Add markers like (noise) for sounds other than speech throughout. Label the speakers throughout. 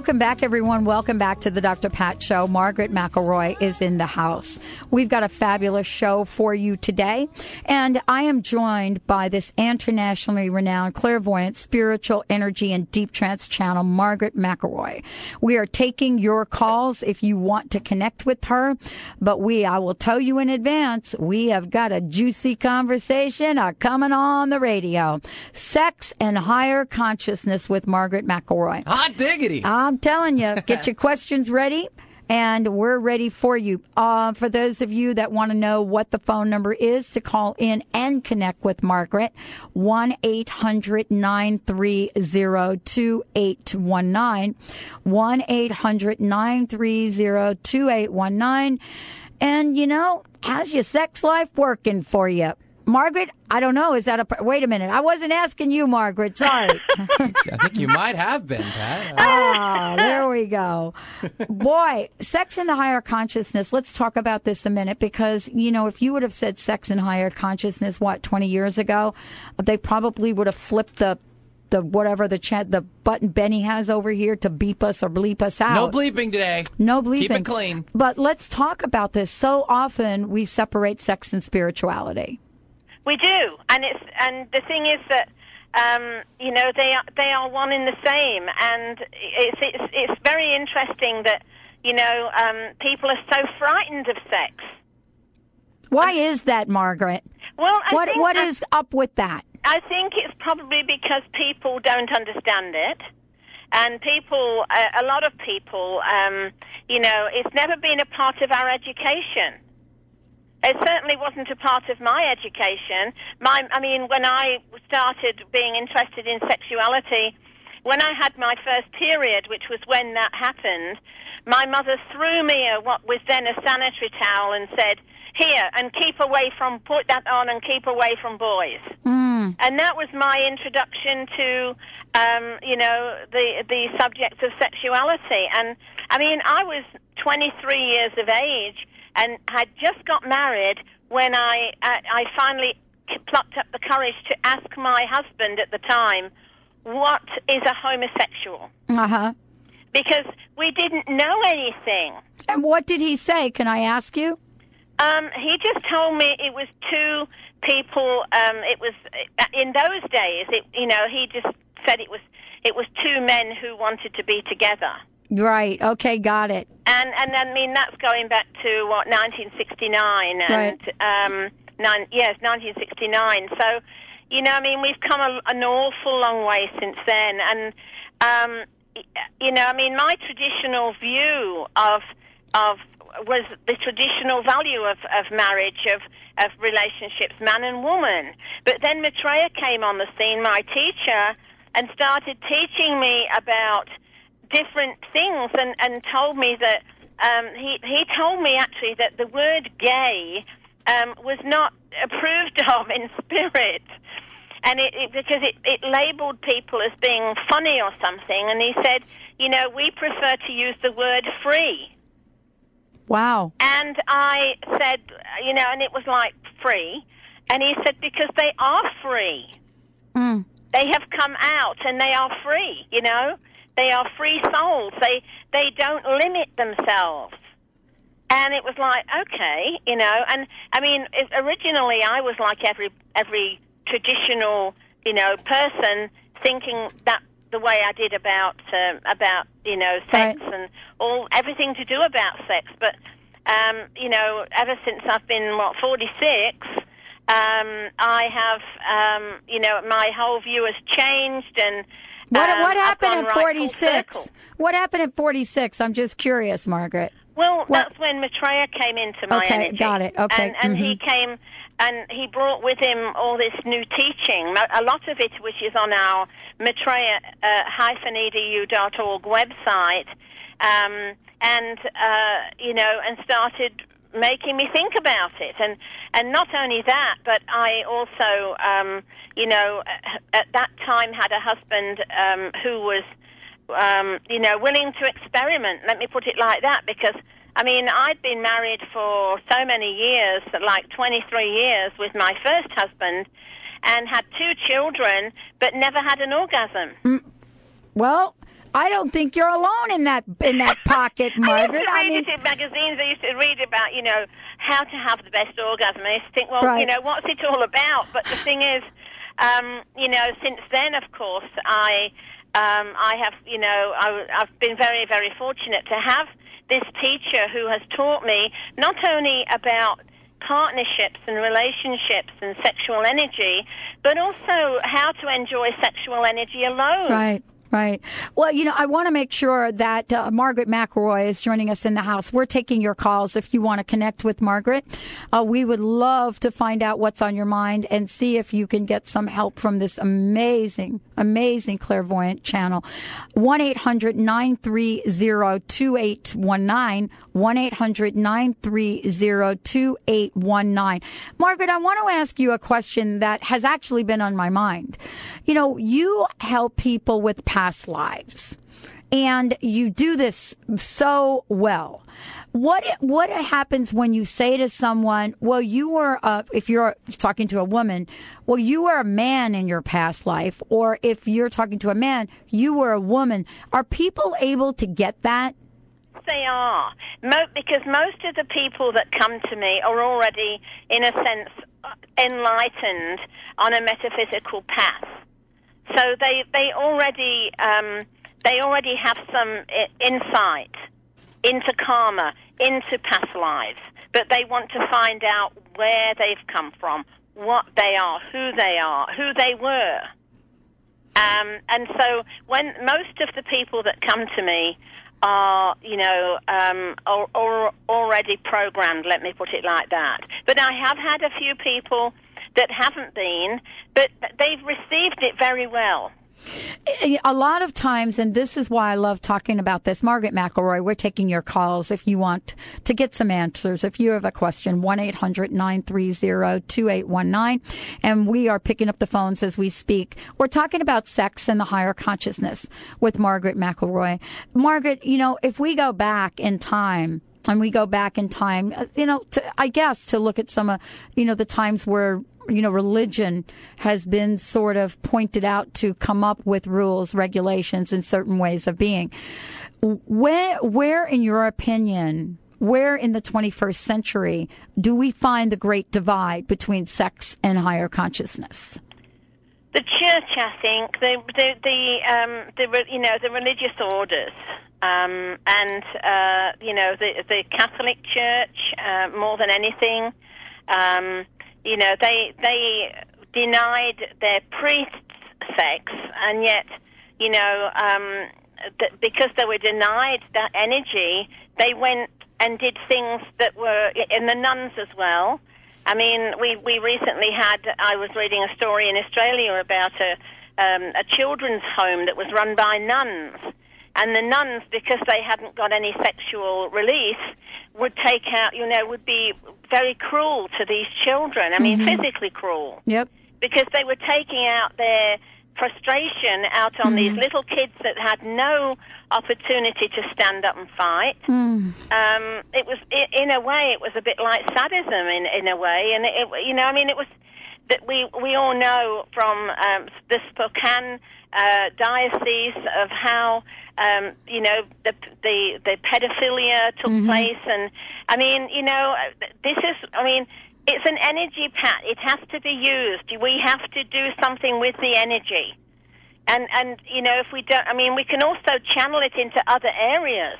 Speaker 1: Welcome back, everyone. Welcome back to the Dr. Pat Show. Margaret McElroy is in the house. We've got a fabulous show for you today, and I am joined by this internationally renowned clairvoyant, spiritual energy, and deep trance channel, Margaret McElroy. We are taking your calls if you want to connect with her, but we, I will tell you in advance, we have got a juicy conversation uh, coming on the radio. Sex and higher consciousness with Margaret McElroy.
Speaker 2: Hot diggity.
Speaker 1: I'm telling you, get your (laughs) questions ready. And we're ready for you. Uh, for those of you that want to know what the phone number is to call in and connect with Margaret, 1 800 930 2819. 1 800 930 2819. And, you know, how's your sex life working for you? Margaret, I don't know. Is that a wait a minute? I wasn't asking you, Margaret. Sorry. (laughs)
Speaker 2: I think you might have been, Pat.
Speaker 1: ah, there we go. Boy, sex in the higher consciousness. Let's talk about this a minute because you know if you would have said sex in higher consciousness what twenty years ago, they probably would have flipped the the whatever the chat the button Benny has over here to beep us or bleep us out.
Speaker 2: No bleeping today.
Speaker 1: No bleeping.
Speaker 2: Keep it clean.
Speaker 1: But let's talk about this. So often we separate sex and spirituality.
Speaker 3: We do, and it's and the thing is that um, you know they are they are one in the same, and it's it's it's very interesting that you know um, people are so frightened of sex.
Speaker 1: Why is that, Margaret?
Speaker 3: Well, I
Speaker 1: what
Speaker 3: think
Speaker 1: what
Speaker 3: I-
Speaker 1: is up with that?
Speaker 3: I think it's probably because people don't understand it. And people, a, a lot of people, um, you know, it's never been a part of our education. It certainly wasn't a part of my education. My, I mean, when I started being interested in sexuality, when I had my first period, which was when that happened, my mother threw me a, what was then a sanitary towel and said, "Here, and keep away from put that on and keep away from boys."
Speaker 1: Mm.
Speaker 3: and that was my introduction to um, you know the the subject of sexuality and I mean I was 23 years of age and had just got married when I uh, I finally plucked up the courage to ask my husband at the time what is a homosexual
Speaker 1: Uh huh.
Speaker 3: because we didn't know anything
Speaker 1: And what did he say? Can I ask you?
Speaker 3: Um, he just told me it was two people. Um, it was in those days. It, you know, he just said it was it was two men who wanted to be together.
Speaker 1: Right. Okay. Got it.
Speaker 3: And and I mean that's going back to what 1969 and um, nine, yes 1969. So you know, I mean we've come a, an awful long way since then. And um, you know, I mean my traditional view of of was the traditional value of, of marriage, of, of relationships, man and woman. But then Maitreya came on the scene, my teacher, and started teaching me about different things and, and told me that um, he, he told me actually that the word gay um, was not (laughs) approved of in spirit. And it, it because it, it labeled people as being funny or something, and he said, you know, we prefer to use the word free.
Speaker 1: Wow.
Speaker 3: And I said, you know, and it was like free. And he said, because they are free.
Speaker 1: Mm.
Speaker 3: They have come out and they are free, you know? They are free souls. They, they don't limit themselves. And it was like, okay, you know, and I mean, it, originally I was like every, every traditional, you know, person thinking that the way I did about um, about you know sex
Speaker 1: Right.
Speaker 3: and all everything to do about sex. But um, you know, ever since I've been what forty six, um, I have um, you know my whole view has changed and.
Speaker 1: What
Speaker 3: um,
Speaker 1: what happened at forty six?
Speaker 3: circle.
Speaker 1: What happened at forty six? I'm just curious, Margaret.
Speaker 3: Well,
Speaker 1: What-
Speaker 3: that's when Maitreya came into my
Speaker 1: Okay,
Speaker 3: energy.
Speaker 1: got it. Okay,
Speaker 3: and, and he
Speaker 1: mhm.
Speaker 3: came and he brought with him all this new teaching. A lot of it, which is on our Maitreya-edu.org website, um, and uh, you know, and started making me think about it. And and not only that, but I also, um, you know, at that time had a husband um, who was um, you know, willing to experiment. Let me put it like that, because I mean, I'd been married for so many years, like 23 years, with my first husband, and had two children, but never had an orgasm.
Speaker 1: Well, I don't think you're alone in that in that (laughs) pocket, Margaret.
Speaker 3: I
Speaker 1: I
Speaker 3: used to read
Speaker 1: mean,
Speaker 3: in magazines. I used to read about, you know, how to have the best orgasm. I used to think, well,
Speaker 1: Right.
Speaker 3: you know, what's it all about? But the thing is, um, you know, since then, of course, I, um, I have, you know, I, I've been very, very fortunate to have this teacher who has taught me not only about partnerships and relationships and sexual energy, but also how to enjoy sexual energy alone.
Speaker 1: Right. Right. Well, you know, I want to make sure that uh, Margaret McElroy is joining us in the house. We're taking your calls if you want to connect with Margaret. Uh, we would love to find out what's on your mind and see if you can get some help from this amazing, amazing clairvoyant channel. 1 800 930 2819. 1 800 930 2819. Margaret, I want to ask you a question that has actually been on my mind. You know, you help people with past lives and you do this so well. What what happens when you say to someone, "Well, you were uh, if you're talking to a woman, well, you were a man in your past life," or if you're talking to a man, you were a woman. Are people able to get that?
Speaker 3: They are, because most of the people that come to me are already, in a sense, enlightened on a metaphysical path. So they they already um, they already have some insight into karma, into past lives, but they want to find out where they've come from, what they are, who they are, who they were. Um, and so when most of the people that come to me are, you know, um, are, are already programmed, let me put it like that. But I have had a few people that haven't been, but they've received it very well.
Speaker 1: a lot of times, and this is why I love talking about this, Margaret McElroy, we're taking your calls if you want to get some answers. If you have a question, 1-800-930-2819. And we are picking up the phones as we speak. We're talking about sex and the higher consciousness with Margaret McElroy. Margaret, you know, if we go back in time, and we go back in time, uh, you know, to, I guess to look at some of, you know, the times where you know, religion has been sort of pointed out to come up with rules, regulations, and certain ways of being. Where, where, in your opinion, where in the 21st century do we find the great divide between sex and higher consciousness?
Speaker 3: The church, I think, the the the, um, the you know the religious orders, um, and uh, you know the the Catholic Church uh, more than anything. Um, you know, they they denied their priests sex, and yet, you know, um, th- because they were denied that energy, they went and did things that were in the nuns as well. I mean, we we recently had. I was reading a story in Australia about a um, a children's home that was run by nuns, and the nuns, because they hadn't got any sexual release, would take out, you know, would be very cruel to these children. I mean, physically cruel.
Speaker 1: Yep.
Speaker 3: Because they were taking out their frustration out on these little kids that had no opportunity to stand up and fight. Um, it was, in a way, it was a bit like sadism in in a way, and it, it you know, I mean, it was that we we all know from um, the Spokane uh, diocese of how um, you know the the the pedophilia took place, and I mean, you know, this is, I mean. It's an energy pat. It has to be used. We have to do something with the energy, and and you know if we don't, I mean, we can also channel it into other areas.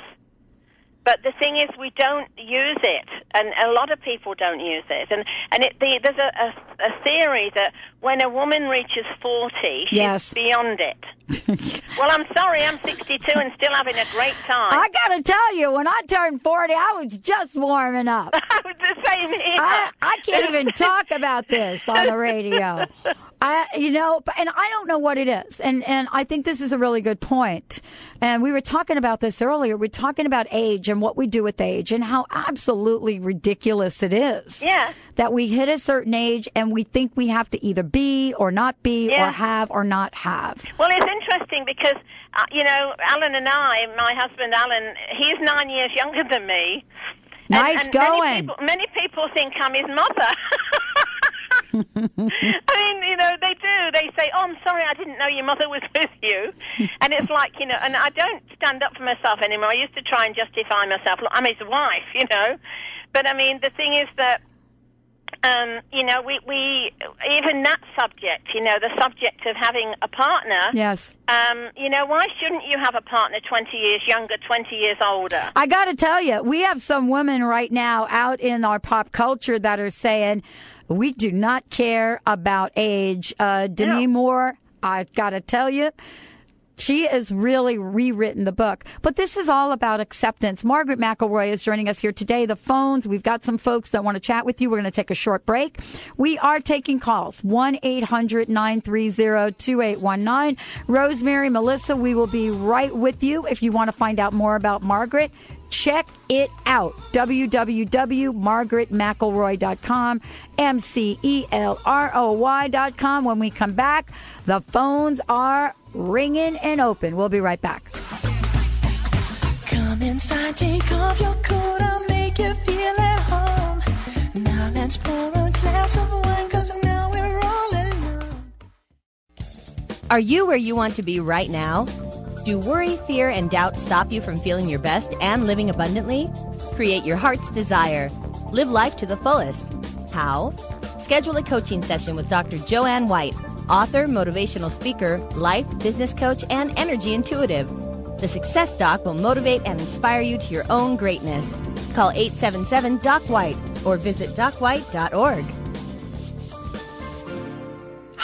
Speaker 3: But the thing is, we don't use it, and a lot of people don't use it. And and it, the, there's a, a, a theory that when a woman reaches forty, she's
Speaker 1: Yes.
Speaker 3: beyond it. (laughs) well, I'm sorry, I'm 62 and still having a great time.
Speaker 1: I gotta tell you, when I turned 40, I was just warming up. (laughs)
Speaker 3: the same here.
Speaker 1: I, I can't even talk about this on the radio. (laughs) I, you know, and I don't know what it is. And, and I think this is a really good point. And we were talking about this earlier. We're talking about age and what we do with age and how absolutely ridiculous it is.
Speaker 3: Yeah.
Speaker 1: That we hit a certain age and we think we have to either be or not be
Speaker 3: Yeah.
Speaker 1: or have or not have.
Speaker 3: Well, it's interesting because, uh, you know, Alan and I, my husband Alan, he's nine years younger than me. And-
Speaker 1: Nice
Speaker 3: and
Speaker 1: going.
Speaker 3: Many people, many people think I'm his mother. (laughs) (laughs) I mean, you know, they do. They say, "Oh, I'm sorry, I didn't know your mother was (laughs) with you," and it's like you know, and I don't stand up for myself anymore. I used to try and justify myself. Look, I'm his wife, (laughs) you know, but I mean, the thing is that um, you know, we, we even that subject, you know, the subject of having a partner.
Speaker 1: Yes.
Speaker 3: Um, you know, why shouldn't you have a partner 20 years younger, 20 years older?
Speaker 1: I got to tell you, we have some women right now out in our pop culture that are saying, we do not care about age. Uh, Demi Moore, I've got to tell you, she has really rewritten the book. But this is all about acceptance. Margaret McElroy is joining us here today. The phones, we've got some folks that want to chat with you. We're going to take a short break. We are taking calls 1 800 930 2819. Rosemary, Melissa, we will be right with you if you want to find out more about Margaret. Check it out. www.margaretmcelroy.com. M C E L R O Y.com. When we come back, the phones are ringing and open. We'll be right back.
Speaker 4: Come inside, take off your coat, I'll make you feel at home. Now let's pour a glass of wine, cause now we're all alone.
Speaker 5: Are you where you want to be right now? Do worry, fear, and doubt stop you from feeling your best and living abundantly? Create your heart's desire. Live life to the fullest. How? Schedule a coaching session with Dr. Joanne White, author, motivational speaker, life, business coach, and energy intuitive. The Success Doc will motivate and inspire you to your own greatness. Call 877 Doc White or visit docwhite.org.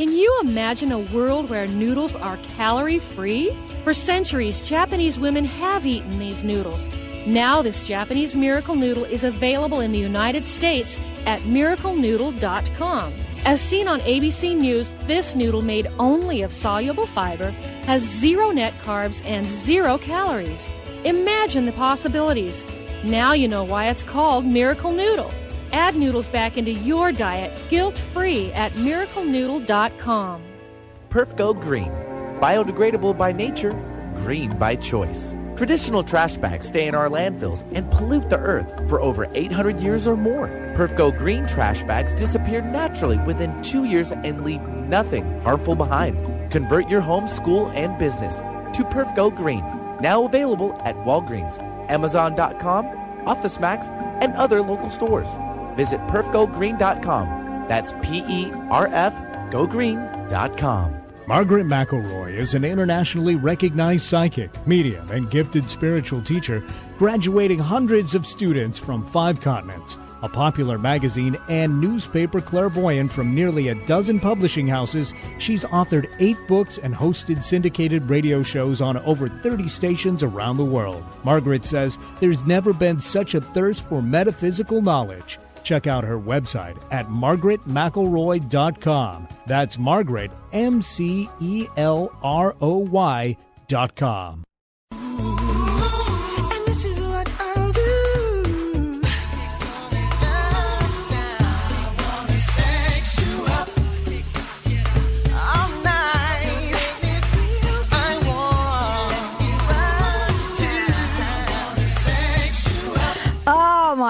Speaker 6: Can you imagine a world where noodles are calorie free? For centuries, Japanese women have eaten these noodles. Now, this Japanese miracle noodle is available in the United States at miraclenoodle.com. As seen on ABC News, this noodle made only of soluble fiber has zero net carbs and zero calories. Imagine the possibilities. Now you know why it's called Miracle Noodle. Add noodles back into your diet guilt free at miraclenoodle.com.
Speaker 7: Perf Go Green. Biodegradable by nature, green by choice. Traditional trash bags stay in our landfills and pollute the earth for over 800 years or more. Perfgo Green trash bags disappear naturally within two years and leave nothing harmful behind. Convert your home, school, and business to Perfgo Green. Now available at Walgreens, Amazon.com, OfficeMax, and other local stores. Visit perfgogreen.com. That's P E R F gogreen.com.
Speaker 8: Margaret McElroy is an internationally recognized psychic, medium, and gifted spiritual teacher, graduating hundreds of students from five continents. A popular magazine and newspaper clairvoyant from nearly a dozen publishing houses, she's authored eight books and hosted syndicated radio shows on over 30 stations around the world. Margaret says there's never been such a thirst for metaphysical knowledge. Check out her website at margaretmcelroy.com. That's Margaret, M C E L R O Y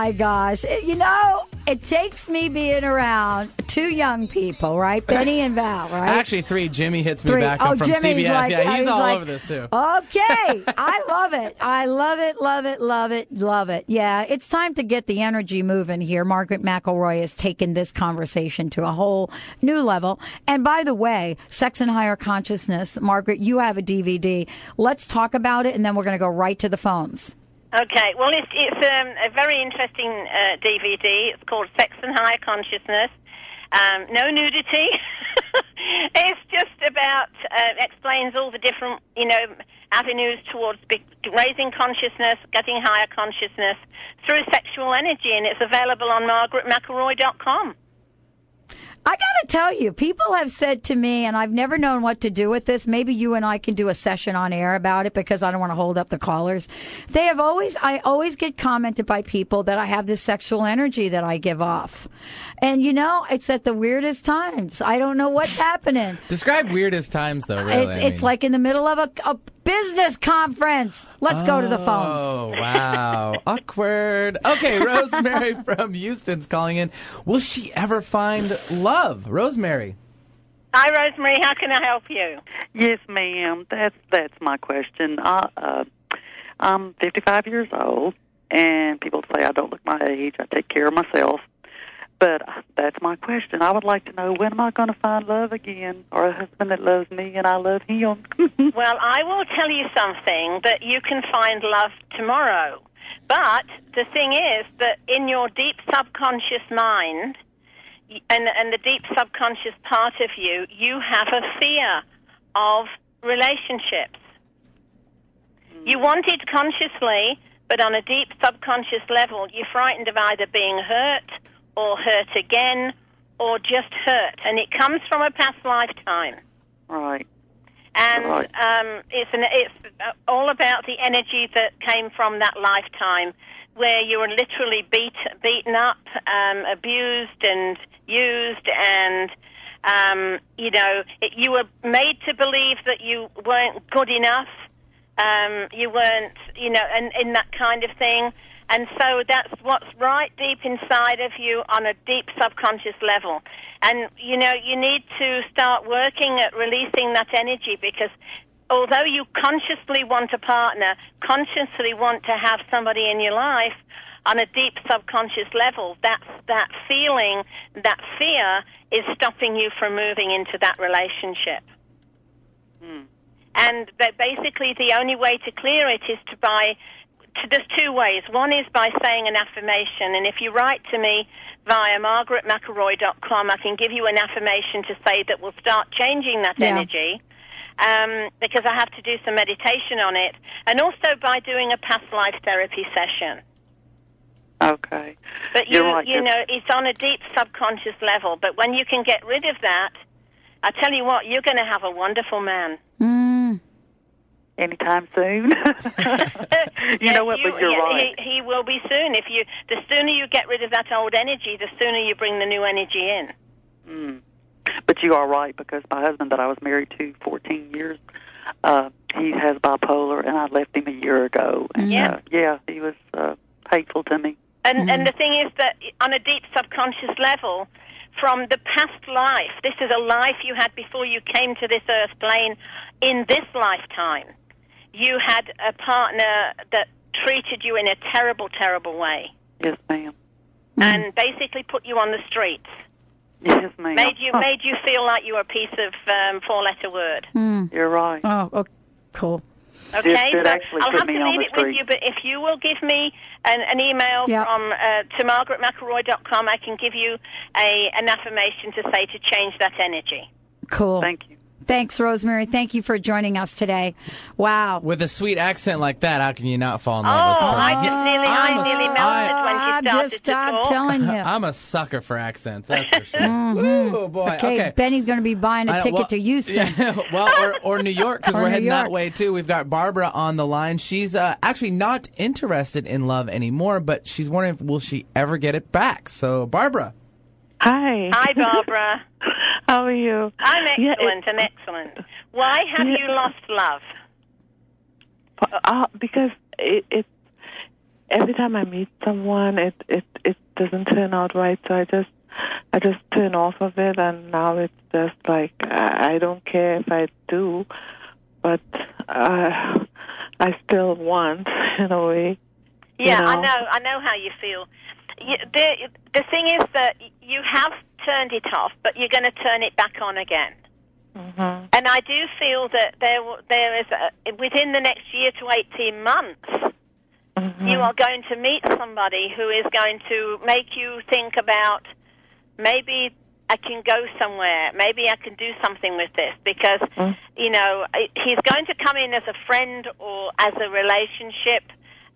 Speaker 1: my gosh. It- you know, it takes me being around two young people, right? Benny and Val, right?
Speaker 2: Actually, three. Jimmy hits me
Speaker 1: Three.
Speaker 2: back
Speaker 1: Oh,
Speaker 2: up from
Speaker 1: Jimmy's
Speaker 2: CBS.
Speaker 1: like-
Speaker 2: yeah, he's,
Speaker 1: he's
Speaker 2: all
Speaker 1: like-
Speaker 2: over this too.
Speaker 1: Okay, (laughs) I love it. I love it, love it, love it, love it. Yeah, it's time to get the energy moving here. Margaret McElroy has taken this conversation to a whole new level. And by the way, Sex and Higher Consciousness, Margaret, you have a DVD. Let's talk about it, and then we're going to go right to the phones.
Speaker 3: Okay, well, it's, it's um, a very interesting uh, DVD. It's called Sex and Higher Consciousness. Um, no nudity. (laughs) it's just about uh, explains all the different, you know, avenues towards big, raising consciousness, getting higher consciousness through sexual energy, and it's available on margaretmcelroy.com.
Speaker 1: I got to tell you, people have said to me, and I've never known what to do with this. Maybe you and I can do a session on air about it because I don't want to hold up the callers. They have always, I always get commented by people that I have this sexual energy that I give off. And you know, it's at the weirdest times. I don't know what's happening.
Speaker 2: Describe weirdest times though. Really, I
Speaker 1: it's
Speaker 2: mean.
Speaker 1: like in the middle of a, a business conference. Let's go to the phones.
Speaker 2: Oh wow, awkward. Okay, Rosemary (laughs) from Houston's calling in. Will she ever find love, Rosemary?
Speaker 3: Hi, Rosemary. How can I help you?
Speaker 9: Yes, ma'am. That's that's my question. I, uh, I'm 55 years old, and people say I don't look my age. I take care of myself. But uh, that's my question. I would like to know when am I going to find love again, or a husband that loves me and I love him? (laughs)
Speaker 3: Well, I will tell you something that you can find love tomorrow. But the thing is that in your deep subconscious mind, and, and the deep subconscious part of you, you have a fear of relationships. Hmm. You want it consciously, but on a deep subconscious level, you're frightened of either being hurt or hurt again or just hurt. And it comes from a past lifetime
Speaker 9: right.
Speaker 3: and
Speaker 9: Right.
Speaker 3: um, it's an, it's all about the energy that came from that lifetime, where you were literally beat, beaten up, um, abused, and used, and um, you know it, you were made to believe that you weren't good enough, um, you weren't, you know, and in that kind of thing. And so that's what's right deep inside of you on a deep subconscious level. And, you know, you need to start working at releasing that energy because although you consciously want a partner, consciously want to have somebody in your life, on a deep subconscious level, that's that feeling, that fear is stopping you from moving into that relationship. Hmm. And basically the only way to clear it is to by to, there's two ways. One is by saying an affirmation, and if you write to me via margaretmcelroy.com, I can give you an affirmation to say that we'll start changing that
Speaker 1: Yeah.
Speaker 3: energy. Um, because I have to do some meditation on it, and also by doing a past life therapy session.
Speaker 9: Okay.
Speaker 3: But you,
Speaker 9: right.
Speaker 3: you know, it's on a deep subconscious level. But when you can get rid of that, I tell you what, you're going to have a wonderful man.
Speaker 1: Mm.
Speaker 9: Anytime soon. (laughs) (laughs) you know what?
Speaker 3: You-
Speaker 9: but you're
Speaker 3: yeah,
Speaker 9: right.
Speaker 3: He, he will be soon. If you, the sooner you get rid of that old energy, the sooner you bring the new energy in.
Speaker 9: Mm. But you are right because my husband that I was married to 14 years, uh, he has bipolar, and I left him a year ago. And
Speaker 3: Yeah.
Speaker 9: uh, yeah, he was uh, hateful to me.
Speaker 3: And and the thing is that on a deep subconscious level, from the past life, this is a life you had before you came to this earth plane. In this lifetime, you had a partner that treated you in a terrible, terrible way,
Speaker 9: Yes, ma'am.
Speaker 3: and basically put you on the streets.
Speaker 9: Yes, ma'am.
Speaker 3: Made you made you feel like you were a piece of um, four-letter word.
Speaker 9: You're right.
Speaker 1: Oh, oh, cool.
Speaker 3: Okay,
Speaker 9: It did
Speaker 3: so I'll have to
Speaker 9: me
Speaker 3: leave
Speaker 9: the
Speaker 3: it with you. But if you will give me an, an email
Speaker 1: Yeah.
Speaker 3: from uh, to margaretmcelroy.com, I can give you a an affirmation to say to change that energy.
Speaker 1: Cool.
Speaker 9: Thank you.
Speaker 1: Thanks, Rosemary. Thank you for joining us today. Wow.
Speaker 2: With a sweet accent like that, how can you not fall in
Speaker 3: Oh,
Speaker 2: love with this person?
Speaker 3: I just nearly,
Speaker 2: I'm
Speaker 3: I
Speaker 2: a-
Speaker 3: nearly melted
Speaker 2: I-
Speaker 3: when
Speaker 1: I
Speaker 3: she started
Speaker 1: just
Speaker 3: to
Speaker 1: I'm
Speaker 3: talk.
Speaker 1: telling you. (laughs)
Speaker 2: I'm a sucker for accents, that's for sure. Ooh, boy.
Speaker 1: Mm-hmm. Okay,
Speaker 2: Okay.
Speaker 1: Benny's going to be buying a ticket
Speaker 2: well,
Speaker 1: to Houston. (laughs)
Speaker 2: Yeah, well, or, or New York, because (laughs) we're
Speaker 1: New
Speaker 2: heading that way too. We've got Barbara on the line. She's uh, actually not interested in love anymore, but she's wondering if will she ever get it back. So, Barbara.
Speaker 9: Hi.
Speaker 3: Hi, Barbara. (laughs)
Speaker 9: How are you?
Speaker 3: I'm
Speaker 9: Yeah,
Speaker 3: I'm excellent. Why have
Speaker 9: Yeah.
Speaker 3: you lost love?
Speaker 9: Uh, because it, it every time I meet someone, it it it doesn't turn out right. So I just
Speaker 10: I just turn off of it, and now it's just like I I don't care if I do, but uh, I still want (laughs) in a way. you
Speaker 3: Yeah, I
Speaker 10: know.
Speaker 3: know. I know how you feel. You, the the thing is that you have turned it off, but you're going to turn it back on again.
Speaker 10: Mhm.
Speaker 3: And I do feel that there there is a, within the next year to eighteen months,
Speaker 10: Mm-hmm.
Speaker 3: you are going to meet somebody who is going to make you think about maybe I can go somewhere, maybe I can do something with this because
Speaker 10: Mm.
Speaker 3: you know he's going to come in as a friend or as a relationship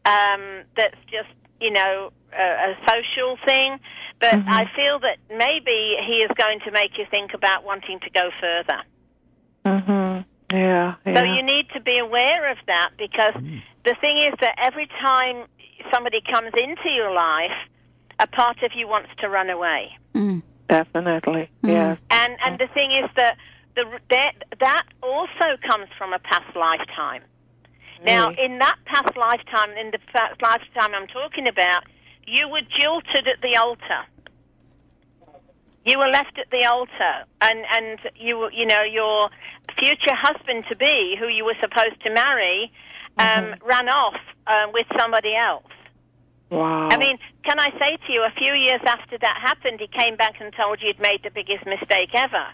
Speaker 3: um, that's just you know a, a social thing. But
Speaker 10: Mm-hmm.
Speaker 3: I feel that maybe he is going to make you think about wanting to go further.
Speaker 10: Mhm. Yeah. Yeah.
Speaker 3: So you need to be aware of that because the thing is that every time somebody comes into your life, a part of you wants to run away.
Speaker 10: Definitely. Yes.
Speaker 3: And and the thing is that the that, that also comes from a past lifetime. Now,
Speaker 10: Really?
Speaker 3: in that past lifetime, in the past lifetime I'm talking about, you were jilted at the altar. You were left at the altar, and and you you know your future husband to be, who you were supposed to marry, um, ran off uh, with somebody else.
Speaker 10: Wow.
Speaker 3: I mean, can I say to you, a few years after that happened, he came back and told you you'd made the biggest mistake ever.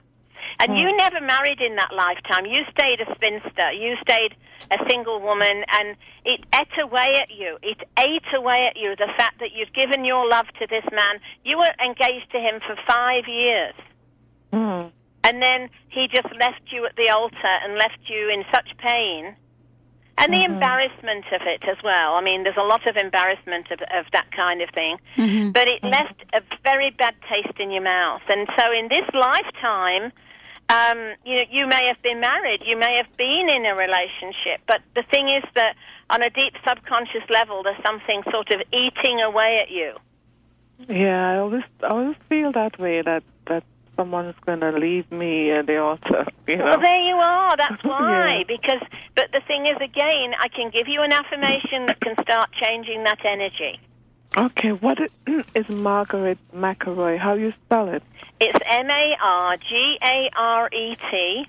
Speaker 3: And you hmm. never married in that lifetime. You stayed a spinster. You stayed a single woman, and it ate away at you. It ate away at you the fact that you'd given your love to this man. You were engaged to him for five years.
Speaker 10: Mm.
Speaker 3: And then he just left you at the altar and left you in such pain. And the mm-hmm. embarrassment of it as well. I mean, there's a lot of embarrassment of, of that kind of thing. Mm-hmm. But it mm-hmm. left a very bad taste in your mouth. And so in this lifetime, um, you know, you may have been married, you may have been in a relationship, but the thing is that on a deep subconscious level, there's something sort of eating away at you.
Speaker 10: Yeah, I always, I always feel that way that that someone's going to leave me at the altar. You know.
Speaker 3: Well, there you are. That's (laughs) why.
Speaker 10: Yeah.
Speaker 3: Because, but the thing is, again, I can give you an affirmation that can start changing that energy.
Speaker 10: Okay, what (clears throat) is Margaret McElroy? How you spell it?
Speaker 3: It's M A R G A R E T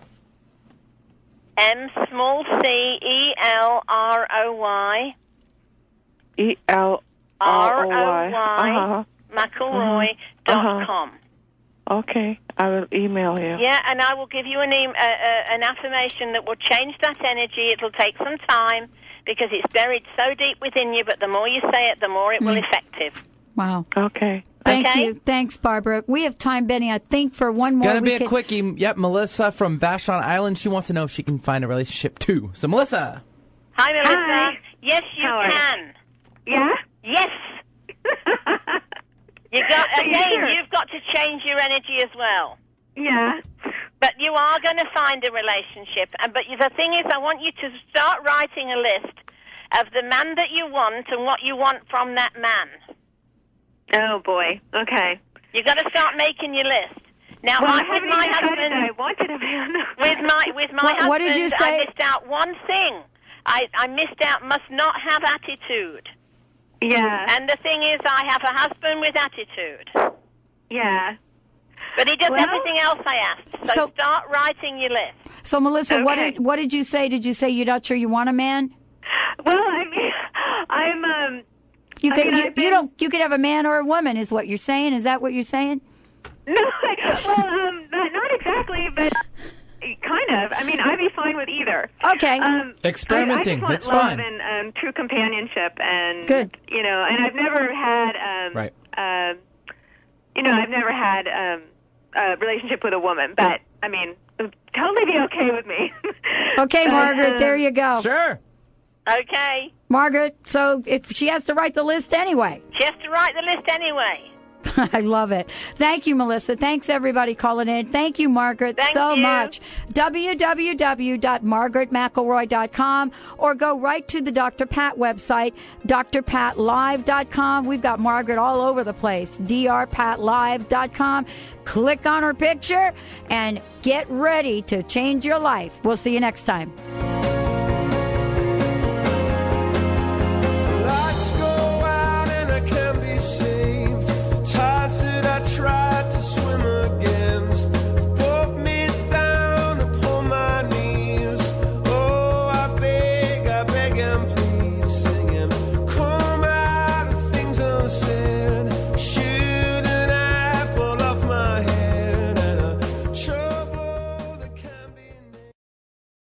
Speaker 3: M small c E L R O Y
Speaker 10: E L R O Y. Uh-huh.
Speaker 3: McElroy dot
Speaker 10: Uh-huh.
Speaker 3: com.
Speaker 10: Okay, I will email you.
Speaker 3: Yeah, and I will give you an, em- uh, uh, an affirmation that will change that energy. It'll take some time because it's buried so deep within you, but the more you say it, the more it will hmm. effective.
Speaker 1: Wow.
Speaker 10: Okay.
Speaker 1: Thank
Speaker 3: Okay.
Speaker 1: you. Thanks, Barbara. We have time, Benny, I think, for one more.
Speaker 2: Gonna
Speaker 1: we
Speaker 2: be a
Speaker 1: could-
Speaker 2: quickie. Yep, Melissa from Vashon Island. She wants to know if she can find a relationship too. So, Melissa.
Speaker 3: Hi, Melissa.
Speaker 11: Hi.
Speaker 3: Yes, you
Speaker 11: How are you?
Speaker 3: can.
Speaker 11: Yeah?
Speaker 3: Yes. (laughs) You got
Speaker 11: Are you
Speaker 3: again.
Speaker 11: sure?
Speaker 3: You've got to change your energy as well.
Speaker 11: Yeah.
Speaker 3: But you are going to find a relationship. And but the thing is, I want you to start writing a list of the man that you want and what you want from that man.
Speaker 11: Oh boy. Okay.
Speaker 3: You've got to start making your list. Now,
Speaker 11: well, I
Speaker 3: I, with my husband,
Speaker 11: that I wanted a man. (laughs)
Speaker 3: with my with my
Speaker 1: What-
Speaker 3: husband,
Speaker 1: what did you say?
Speaker 3: I
Speaker 1: say?
Speaker 3: missed out one thing. I, I missed out. Must not have attitude.
Speaker 11: Yeah.
Speaker 3: And the thing is, I have a husband with attitude.
Speaker 11: Yeah.
Speaker 3: But he does
Speaker 11: Well-
Speaker 3: everything else I asked. So,
Speaker 1: So-
Speaker 3: start writing your list.
Speaker 1: So, Melissa, what did what did you say? Did you say you're not sure you want a man?
Speaker 11: Well, I mean, I'm um.
Speaker 1: You
Speaker 11: I
Speaker 1: can
Speaker 11: mean,
Speaker 1: you,
Speaker 11: I've
Speaker 1: you don't you could have a man or a woman is what you're saying. Is that what you're saying? (laughs)
Speaker 11: No, well, um, not, not exactly, but kind of. I mean, I'd be fine with either.
Speaker 1: Okay.
Speaker 11: Um,
Speaker 2: Experimenting.
Speaker 11: I, I
Speaker 2: It's
Speaker 11: just want
Speaker 2: fine.
Speaker 11: love and um, true companionship, and
Speaker 1: Good.
Speaker 11: You know, and I've never had, um,
Speaker 2: Right.
Speaker 11: um, you know, I've never had um, a relationship with a woman, but I mean, totally be okay with me. (laughs)
Speaker 1: Okay,
Speaker 11: But,
Speaker 1: Margaret, there you go.
Speaker 2: Sure.
Speaker 3: Okay.
Speaker 1: Margaret, so if she has to write the list anyway.
Speaker 3: She has to write the list anyway. (laughs)
Speaker 1: I love it. Thank you, Melissa. Thanks, everybody calling in. Thank you, Margaret,
Speaker 3: Thank
Speaker 1: so
Speaker 3: you.
Speaker 1: much. www.margaretmcelroy.com or go right to the Dr. Pat website, drpatlive.com. We've got Margaret all over the place. drpatlive.com. Click on her picture and get ready to change your life. We'll see you next time.